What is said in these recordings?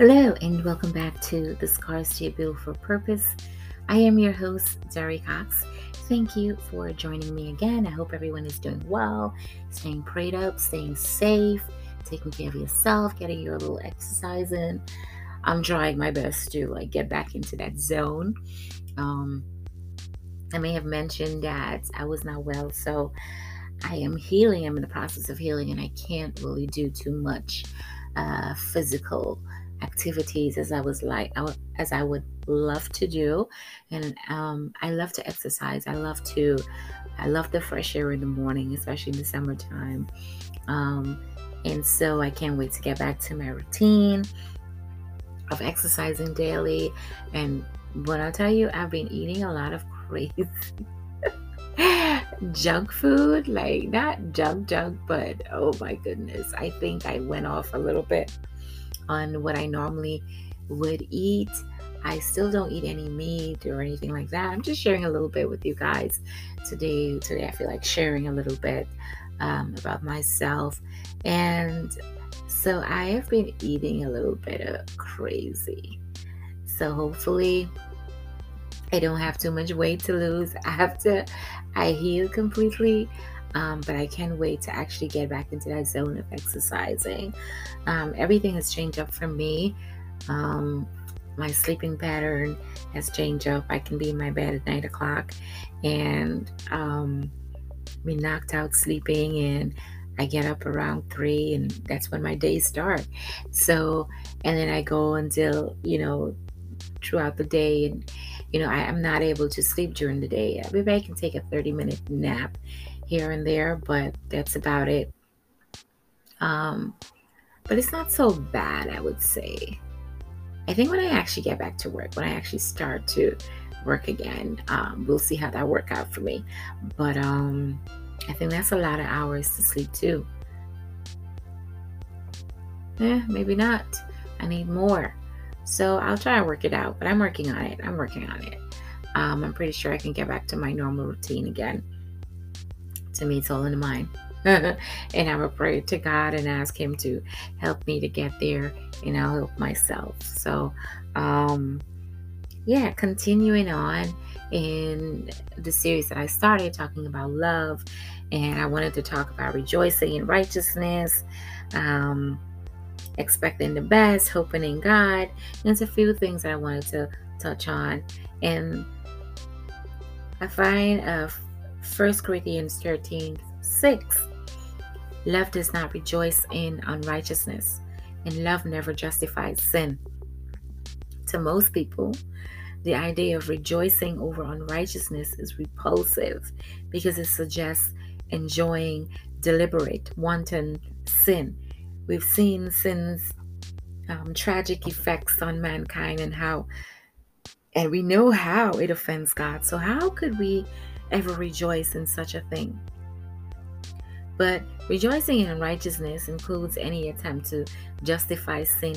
Hello, and welcome back to the Scars to Build for Purpose. I am your host, Zari Cox. Thank you for joining me again. I hope everyone is doing well, staying prayed up, staying safe, taking care of yourself, getting your little exercise in. I'm trying my best to like get back into that zone. Um, I may have mentioned that I was not well, so I am healing. I'm in the process of healing, and I can't really do too much uh, physical activities as I was like as I would love to do, and um, I love to exercise. I love to, I love the fresh air in the morning, especially in the summertime. Um, and so I can't wait to get back to my routine of exercising daily. And when I'll tell you, I've been eating a lot of crazy junk food, like not junk junk, but oh my goodness, I think I went off a little bit on what I normally would eat. I still don't eat any meat or anything like that. I'm just sharing a little bit with you guys today. Today, I feel like sharing a little bit um, about myself. And so, I have been eating a little bit of crazy. So, hopefully, I don't have too much weight to lose after I heal completely. Um, but I can't wait to actually get back into that zone of exercising. Um, everything has changed up for me. Um, my sleeping pattern has changed up. I can be in my bed at nine o'clock and um, be knocked out sleeping, and I get up around three, and that's when my days start. So, and then I go until you know throughout the day and you know I, am not able to sleep during the day i can take a 30 minute nap here and there, but that's about it. Um, but it's not so bad, I would say. I think when I actually get back to work, when I actually start to work again, um, we'll see how that work out for me. But um, I think that's a lot of hours to sleep too. Eh, maybe not. I need more. So I'll try and work it out, but I'm working on it. I'm working on it. Um, I'm pretty sure I can get back to my normal routine again to me, it's all in the mind. and I will pray to God and ask Him to help me to get there, and I'll help myself. So, um, yeah, continuing on in the series that I started talking about love, and I wanted to talk about rejoicing in righteousness, um, expecting the best, hoping in God. There's a few things that I wanted to touch on, and I find a 1 Corinthians 13 6. Love does not rejoice in unrighteousness, and love never justifies sin. To most people, the idea of rejoicing over unrighteousness is repulsive because it suggests enjoying deliberate, wanton sin. We've seen sin's um, tragic effects on mankind and how, and we know how it offends God. So, how could we ever rejoice in such a thing. But rejoicing in righteousness includes any attempt to justify sin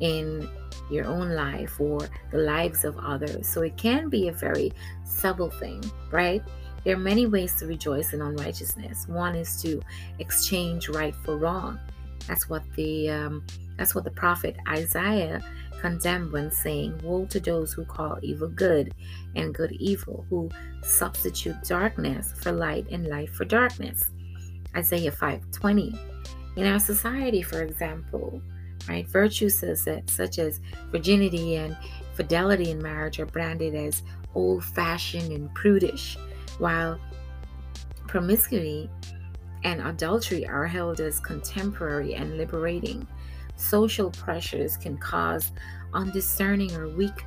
in your own life or the lives of others. So it can be a very subtle thing, right? There are many ways to rejoice in unrighteousness. One is to exchange right for wrong. That's what the um, that's what the prophet Isaiah condemned when saying, Woe to those who call evil good and good evil, who substitute darkness for light and light for darkness. Isaiah 5:20. In our society, for example, right, virtues such as virginity and fidelity in marriage are branded as old-fashioned and prudish, while promiscuity and adultery are held as contemporary and liberating. Social pressures can cause undiscerning or weak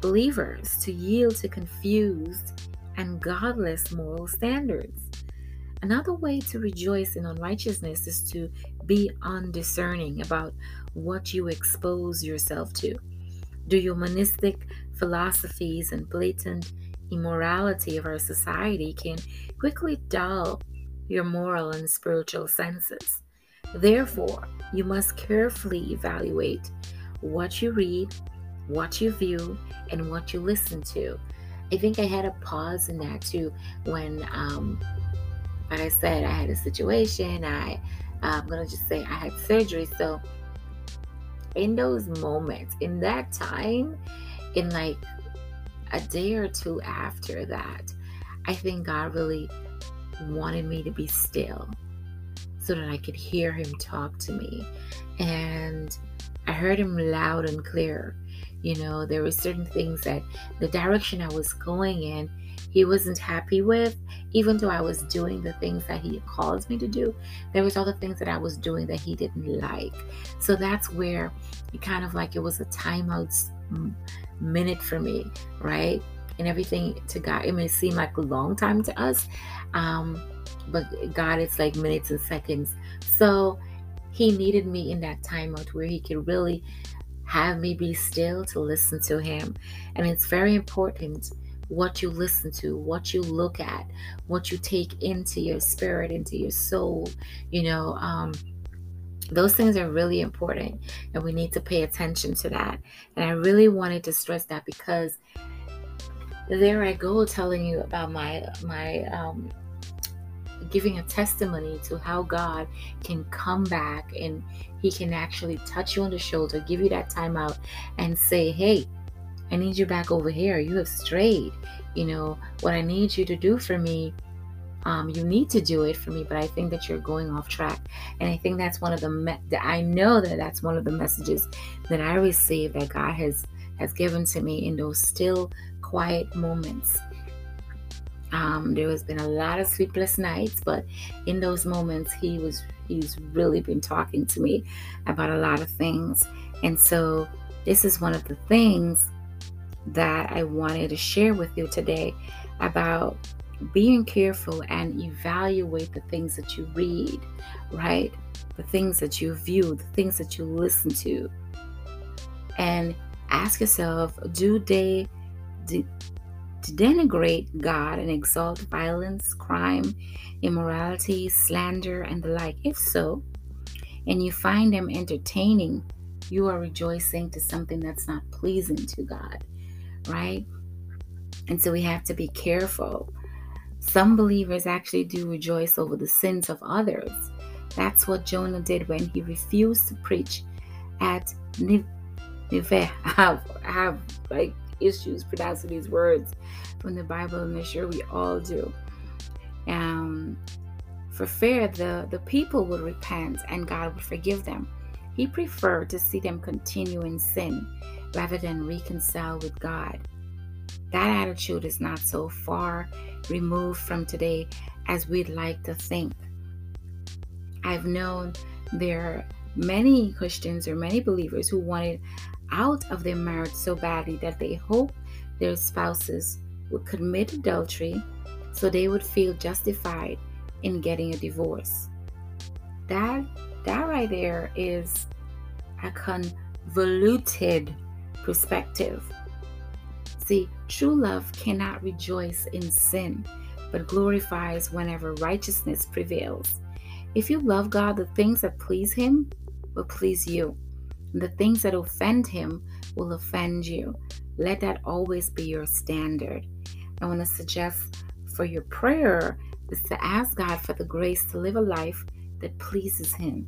believers to yield to confused and godless moral standards. Another way to rejoice in unrighteousness is to be undiscerning about what you expose yourself to. Do humanistic philosophies and blatant immorality of our society can quickly dull your moral and spiritual senses. Therefore, you must carefully evaluate what you read, what you view, and what you listen to. I think I had a pause in that too when, um, like I said, I had a situation. I, I'm gonna just say I had surgery, so in those moments, in that time, in like a day or two after that, I think God really wanted me to be still so that I could hear Him talk to me. And I heard Him loud and clear. You know, there were certain things that the direction I was going in, He wasn't happy with, even though I was doing the things that He called me to do. There was other things that I was doing that He didn't like. So that's where it kind of like it was a timeout mm, minute for me, right? And everything to God, it may seem like a long time to us, um, but God, it's like minutes and seconds. So He needed me in that timeout where He could really have me be still to listen to Him. And it's very important what you listen to, what you look at, what you take into your spirit, into your soul, you know. Um, those things are really important and we need to pay attention to that and i really wanted to stress that because there i go telling you about my my um giving a testimony to how god can come back and he can actually touch you on the shoulder give you that time out and say hey i need you back over here you have strayed you know what i need you to do for me um, you need to do it for me, but I think that you're going off track. And I think that's one of the, me- I know that that's one of the messages that I receive that God has, has given to me in those still quiet moments. Um, there has been a lot of sleepless nights, but in those moments, he was, he's really been talking to me about a lot of things. And so this is one of the things that I wanted to share with you today about being careful and evaluate the things that you read, right? The things that you view, the things that you listen to. And ask yourself do they de- denigrate God and exalt violence, crime, immorality, slander, and the like? If so, and you find them entertaining, you are rejoicing to something that's not pleasing to God, right? And so we have to be careful some believers actually do rejoice over the sins of others. That's what Jonah did when he refused to preach at Nineveh. Have, have like issues pronouncing these words from the Bible, and I'm sure we all do. Um, for fear the, the people would repent and God would forgive them. He preferred to see them continue in sin rather than reconcile with God. That attitude is not so far removed from today as we'd like to think. I've known there are many Christians or many believers who wanted out of their marriage so badly that they hope their spouses would commit adultery so they would feel justified in getting a divorce. That that right there is a convoluted perspective. See, true love cannot rejoice in sin, but glorifies whenever righteousness prevails. If you love God, the things that please Him will please you, the things that offend Him will offend you. Let that always be your standard. I want to suggest for your prayer is to ask God for the grace to live a life that pleases Him.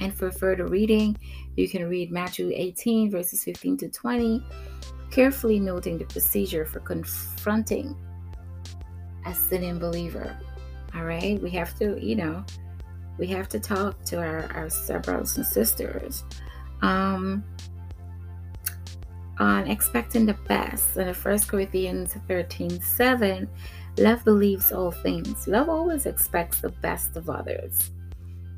And for further reading, you can read Matthew 18, verses 15 to 20, carefully noting the procedure for confronting a sinning believer. All right, we have to, you know, we have to talk to our, our brothers and sisters. Um, on expecting the best. In 1 Corinthians 13 7, love believes all things. Love always expects the best of others,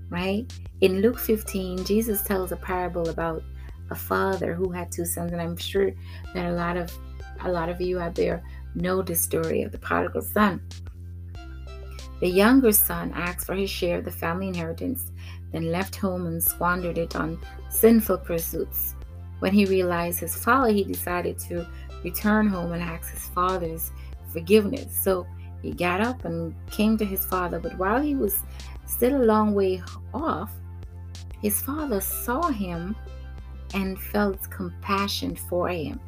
right? In Luke 15, Jesus tells a parable about a father who had two sons, and I'm sure that a lot of a lot of you out there know the story of the prodigal son. The younger son asked for his share of the family inheritance, then left home and squandered it on sinful pursuits. When he realized his folly, he decided to return home and ask his father's forgiveness. So he got up and came to his father, but while he was still a long way off, his father saw him and felt compassion for him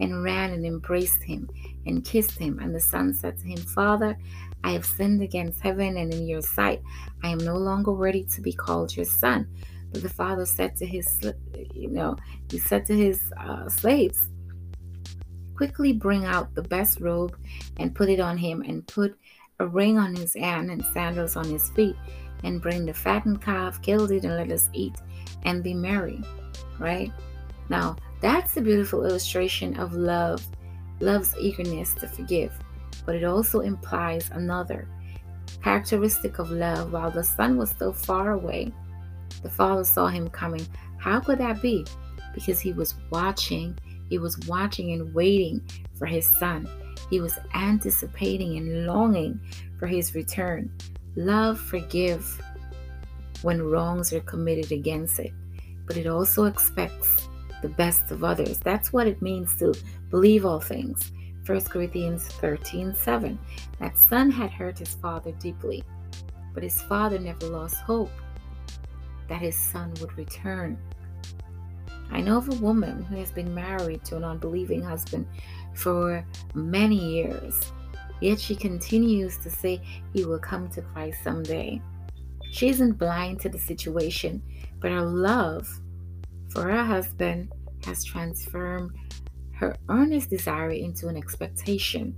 and ran and embraced him and kissed him. And the son said to him, Father, I have sinned against heaven and in your sight. I am no longer worthy to be called your son. But the father said to his, you know, he said to his uh, slaves, quickly bring out the best robe and put it on him, and put a ring on his hand and sandals on his feet, and bring the fattened calf, kill it, and let us eat and be merry. Right? Now, that's a beautiful illustration of love, love's eagerness to forgive, but it also implies another characteristic of love. While the son was still far away, the father saw him coming. How could that be? Because he was watching, he was watching and waiting for his son. He was anticipating and longing for his return. Love forgive when wrongs are committed against it, but it also expects the best of others. That's what it means to believe all things. 1 Corinthians 13 7. That son had hurt his father deeply, but his father never lost hope that his son would return. I know of a woman who has been married to an unbelieving husband for many years, yet she continues to say he will come to Christ someday. She isn't blind to the situation, but her love for her husband has transformed her earnest desire into an expectation.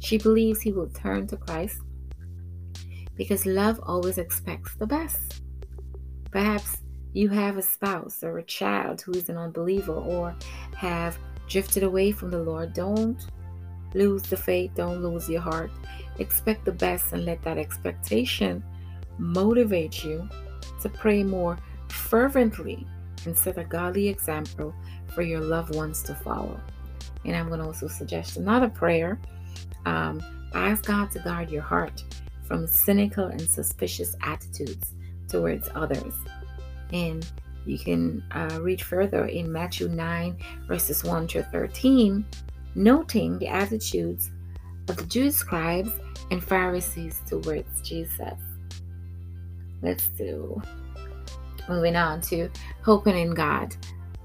She believes he will turn to Christ because love always expects the best. Perhaps you have a spouse or a child who is an unbeliever or have drifted away from the Lord. Don't lose the faith, don't lose your heart. Expect the best and let that expectation motivate you to pray more fervently and set a godly example for your loved ones to follow. And I'm going to also suggest another prayer. Um, ask God to guard your heart from cynical and suspicious attitudes towards others. And you can uh, read further in Matthew 9, verses 1 to 13, noting the attitudes of the Jewish scribes and Pharisees towards Jesus. Let's do. Moving on to hoping in God.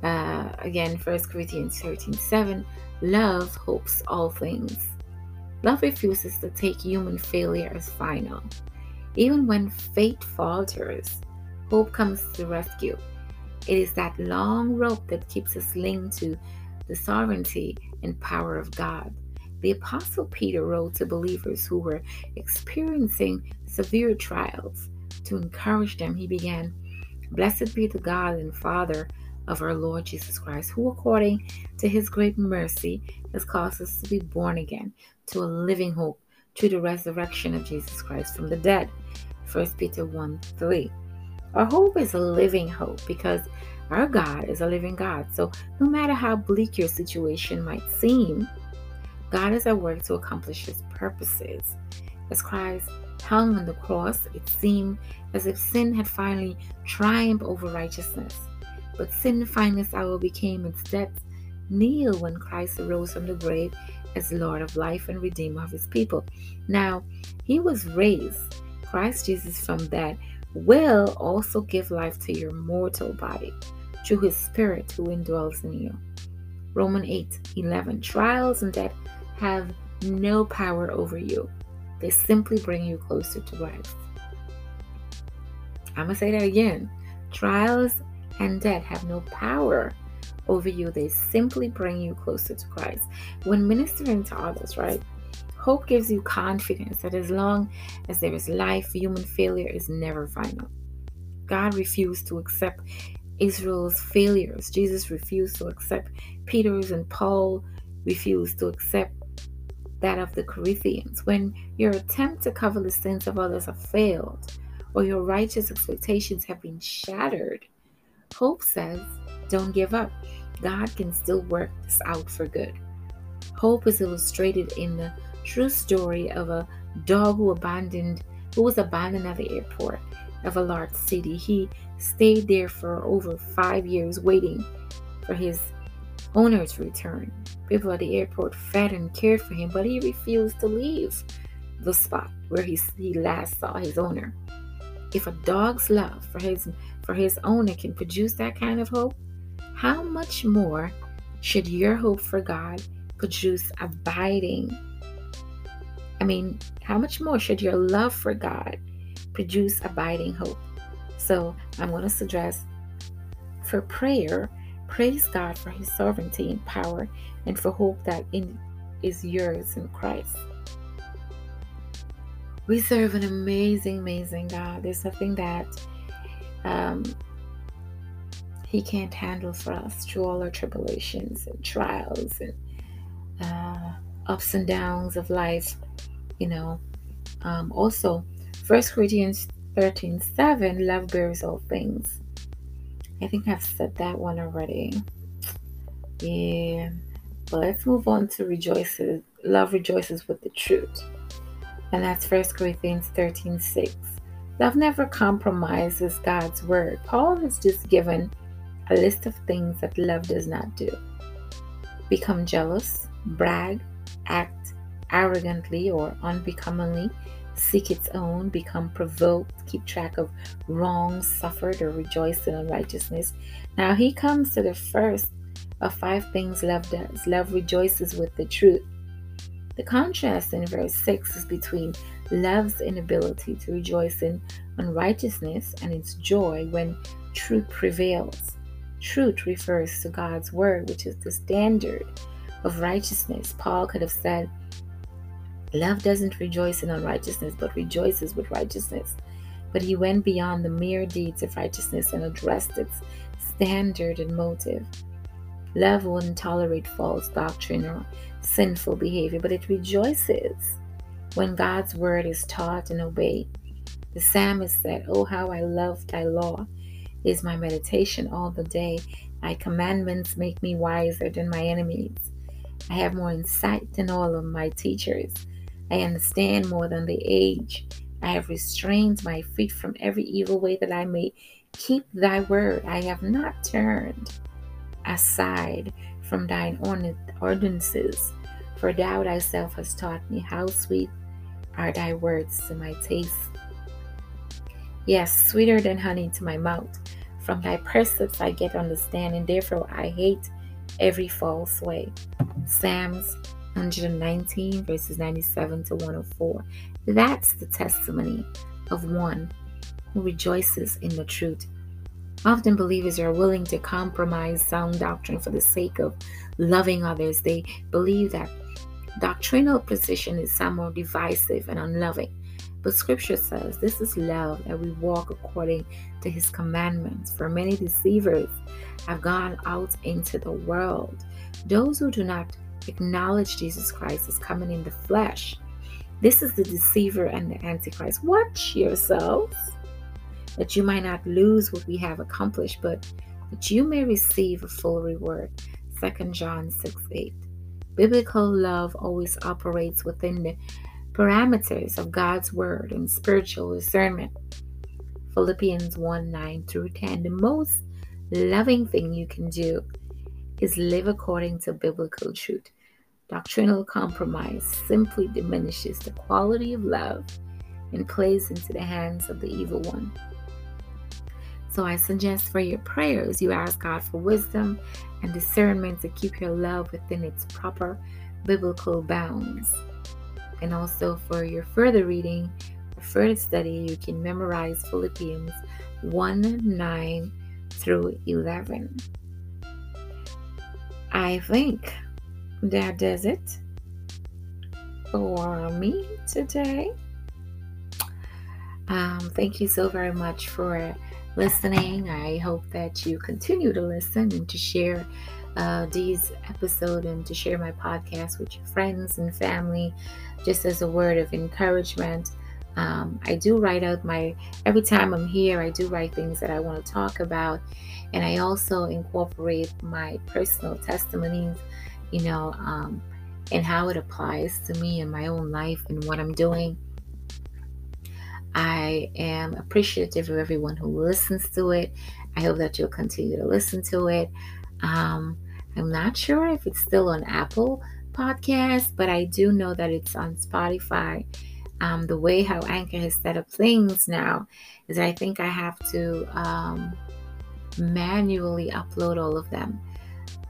Uh, again, 1 Corinthians 13 7. Love hopes all things. Love refuses to take human failure as final. Even when fate falters, hope comes to the rescue. It is that long rope that keeps us linked to the sovereignty and power of God. The Apostle Peter wrote to believers who were experiencing severe trials. To encourage them, he began, Blessed be the God and Father of our Lord Jesus Christ, who according to his great mercy has caused us to be born again to a living hope through the resurrection of Jesus Christ from the dead. 1 Peter 1 3. Our hope is a living hope because our God is a living God. So no matter how bleak your situation might seem, God is at work to accomplish his purposes. As Christ hung on the cross, it seemed as if sin had finally triumphed over righteousness. But sin finally hour became its death kneel when Christ arose from the grave as Lord of life and Redeemer of his people. Now, he was raised, Christ Jesus, from that will also give life to your mortal body through his spirit who indwells in you. Romans 8 11. Trials and death have no power over you, they simply bring you closer to life. I'm going to say that again. Trials and death have no power over you, they simply bring you closer to Christ. When ministering to others, right? Hope gives you confidence that as long as there is life, human failure is never final. God refused to accept Israel's failures. Jesus refused to accept Peter's, and Paul refused to accept that of the Corinthians. When your attempt to cover the sins of others have failed, or your righteous expectations have been shattered, hope says, don't give up. God can still work this out for good. Hope is illustrated in the true story of a dog who abandoned who was abandoned at the airport of a large city. He stayed there for over five years waiting for his owner to return. People at the airport fed and cared for him, but he refused to leave the spot where he, he last saw his owner. If a dog's love for his for his owner can produce that kind of hope, how much more should your hope for God produce abiding? I mean, how much more should your love for God produce abiding hope? So I'm going to suggest for prayer, praise God for his sovereignty and power and for hope that in, is yours in Christ. We serve an amazing, amazing God. There's nothing that um, he can't handle for us through all our tribulations and trials and uh, ups and downs of life. You know, um, also, First Corinthians 13 7, love bears all things. I think I've said that one already. Yeah. But let's move on to rejoices. Love rejoices with the truth. And that's first Corinthians 13 6. Love never compromises God's word. Paul has just given a list of things that love does not do become jealous, brag, act arrogantly or unbecomingly, seek its own, become provoked, keep track of wrongs suffered, or rejoice in unrighteousness. Now he comes to the first of five things love does. Love rejoices with the truth. The contrast in verse 6 is between love's inability to rejoice in unrighteousness and its joy when truth prevails. Truth refers to God's word, which is the standard of righteousness. Paul could have said, Love doesn't rejoice in unrighteousness, but rejoices with righteousness. But he went beyond the mere deeds of righteousness and addressed its standard and motive. Love wouldn't tolerate false doctrine or sinful behavior, but it rejoices when God's word is taught and obeyed. The psalmist said, Oh, how I love thy law is my meditation all the day. Thy commandments make me wiser than my enemies. I have more insight than all of my teachers. I understand more than the age. I have restrained my feet from every evil way that I may keep thy word. I have not turned aside from thine ordinances, for thou thyself hast taught me how sweet are thy words to my taste. Yes, sweeter than honey to my mouth. From thy precepts I get understanding, therefore I hate every false way. Psalms 119, verses 97 to 104. That's the testimony of one who rejoices in the truth. Often believers are willing to compromise sound doctrine for the sake of loving others. They believe that doctrinal position is somehow divisive and unloving. But scripture says this is love that we walk according to his commandments. For many deceivers have gone out into the world. Those who do not acknowledge Jesus Christ as coming in the flesh. This is the deceiver and the antichrist. Watch yourselves that you might not lose what we have accomplished, but that you may receive a full reward. 2 John 6 8. Biblical love always operates within the parameters of God's word and spiritual discernment. Philippians 1 9 through 10. The most loving thing you can do is live according to biblical truth. Doctrinal compromise simply diminishes the quality of love and plays into the hands of the evil one. So I suggest for your prayers, you ask God for wisdom and discernment to keep your love within its proper biblical bounds. And also for your further reading or further study, you can memorize Philippians 1 9 through 11. I think that does it for me today. Um, thank you so very much for listening. I hope that you continue to listen and to share uh, these episodes and to share my podcast with your friends and family, just as a word of encouragement. Um, I do write out my every time I'm here. I do write things that I want to talk about, and I also incorporate my personal testimonies you know, um, and how it applies to me in my own life and what I'm doing. I am appreciative of everyone who listens to it. I hope that you'll continue to listen to it. Um, I'm not sure if it's still on Apple Podcast, but I do know that it's on Spotify. Um, the way how Anchor has set up things now is I think I have to um, manually upload all of them.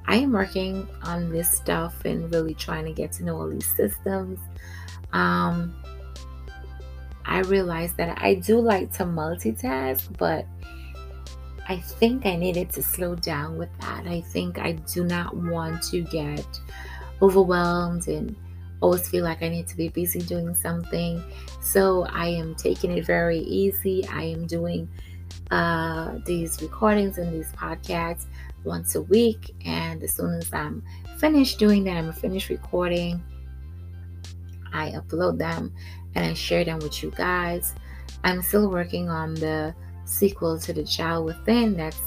I am working on this stuff and really trying to get to know all these systems. Um, I realized that I do like to multitask, but I think I needed to slow down with that. I think I do not want to get overwhelmed and always feel like I need to be busy doing something. So I am taking it very easy. I am doing uh, these recordings and these podcasts once a week. And as soon as I'm finished doing that, I'm finished recording, I upload them and I share them with you guys. I'm still working on the sequel to The Child Within. That's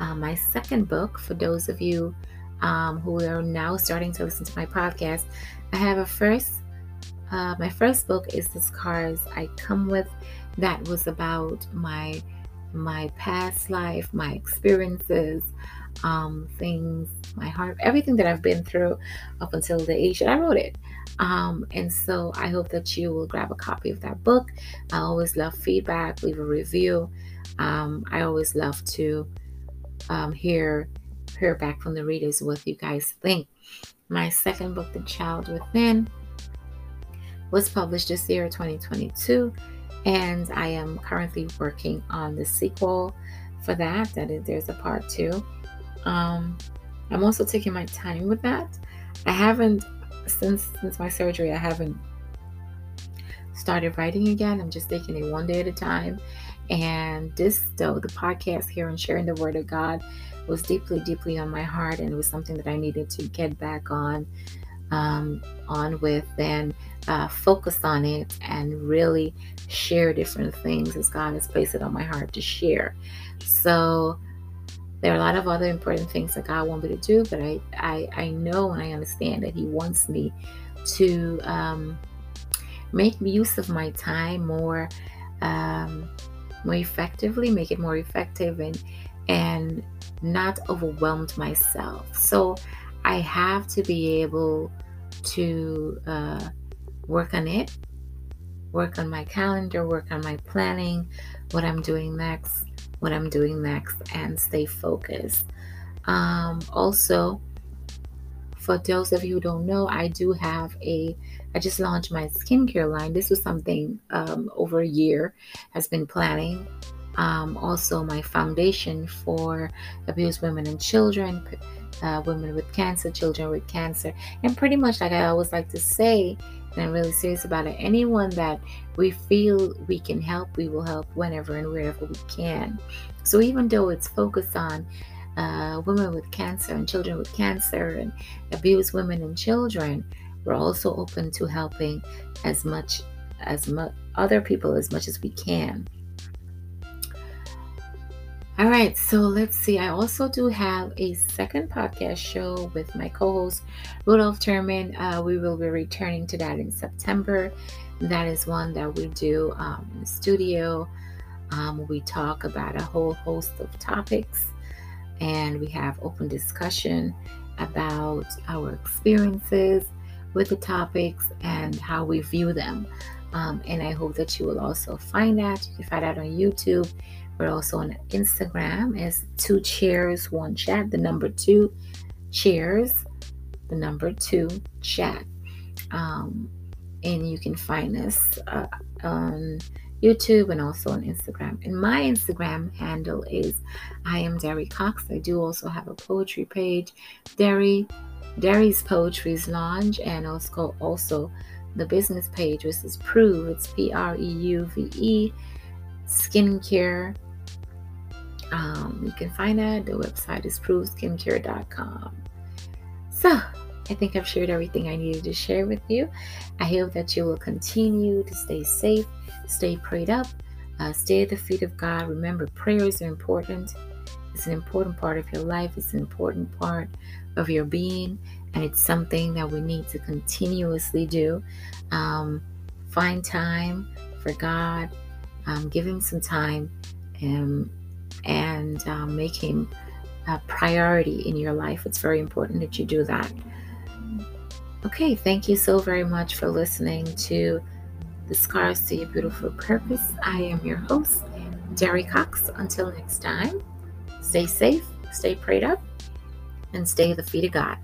uh, my second book for those of you um, who are now starting to listen to my podcast. I have a first, uh, my first book is The Scars I Come With. That was about my my past life, my experiences, um, things, my heart, everything that I've been through up until the age that I wrote it. Um, and so I hope that you will grab a copy of that book. I always love feedback, leave a review. Um, I always love to um, hear hear back from the readers what you guys think. My second book, The Child Within, was published this year, 2022, and I am currently working on the sequel for that. That is, there's a part two. Um, I'm also taking my time with that. I haven't since since my surgery. I haven't started writing again. I'm just taking it one day at a time. And this, though, the podcast here and sharing the word of God was deeply, deeply on my heart, and it was something that I needed to get back on, um, on with, and uh, focus on it, and really share different things as God has placed it on my heart to share. So there are a lot of other important things that God wants me to do, but I, I, I know and I understand that He wants me to um, make use of my time more. Um, more effectively, make it more effective and and not overwhelmed myself. So I have to be able to uh, work on it, work on my calendar, work on my planning, what I'm doing next, what I'm doing next, and stay focused. Um, also, for those of you who don't know, I do have a I just launched my skincare line. This was something um, over a year has been planning. Um, also, my foundation for abused women and children, uh, women with cancer, children with cancer, and pretty much like I always like to say, and I'm really serious about it. Anyone that we feel we can help, we will help whenever and wherever we can. So even though it's focused on uh, women with cancer and children with cancer and abused women and children, we're also open to helping as much as much other people as much as we can. All right, so let's see. I also do have a second podcast show with my co host, Rudolph Terman. Uh, we will be returning to that in September. That is one that we do um, in the studio. Um, we talk about a whole host of topics and we have open discussion about our experiences with the topics and how we view them. Um, and I hope that you will also find that. You can find that on YouTube. We're also on Instagram as two chairs, one chat, the number two chairs, the number two chat. Um, and you can find us uh, on YouTube and also on Instagram. And my Instagram handle is I am Derry Cox. I do also have a poetry page, Derry Derry's Poetry's Lounge, and also also the business page, which is Preuve. It's P R E U V E Skincare. Um, you can find that. The website is preuveskincare.com. So, I think I've shared everything I needed to share with you. I hope that you will continue to stay safe, stay prayed up, uh, stay at the feet of God. Remember, prayers are important. It's an important part of your life, it's an important part of your being, and it's something that we need to continuously do. Um, find time for God, um, give Him some time, and, and um, make Him a priority in your life. It's very important that you do that. Okay, thank you so very much for listening to The Scars to Your Beautiful Purpose. I am your host, Derry Cox. Until next time, stay safe, stay prayed up, and stay the feet of God.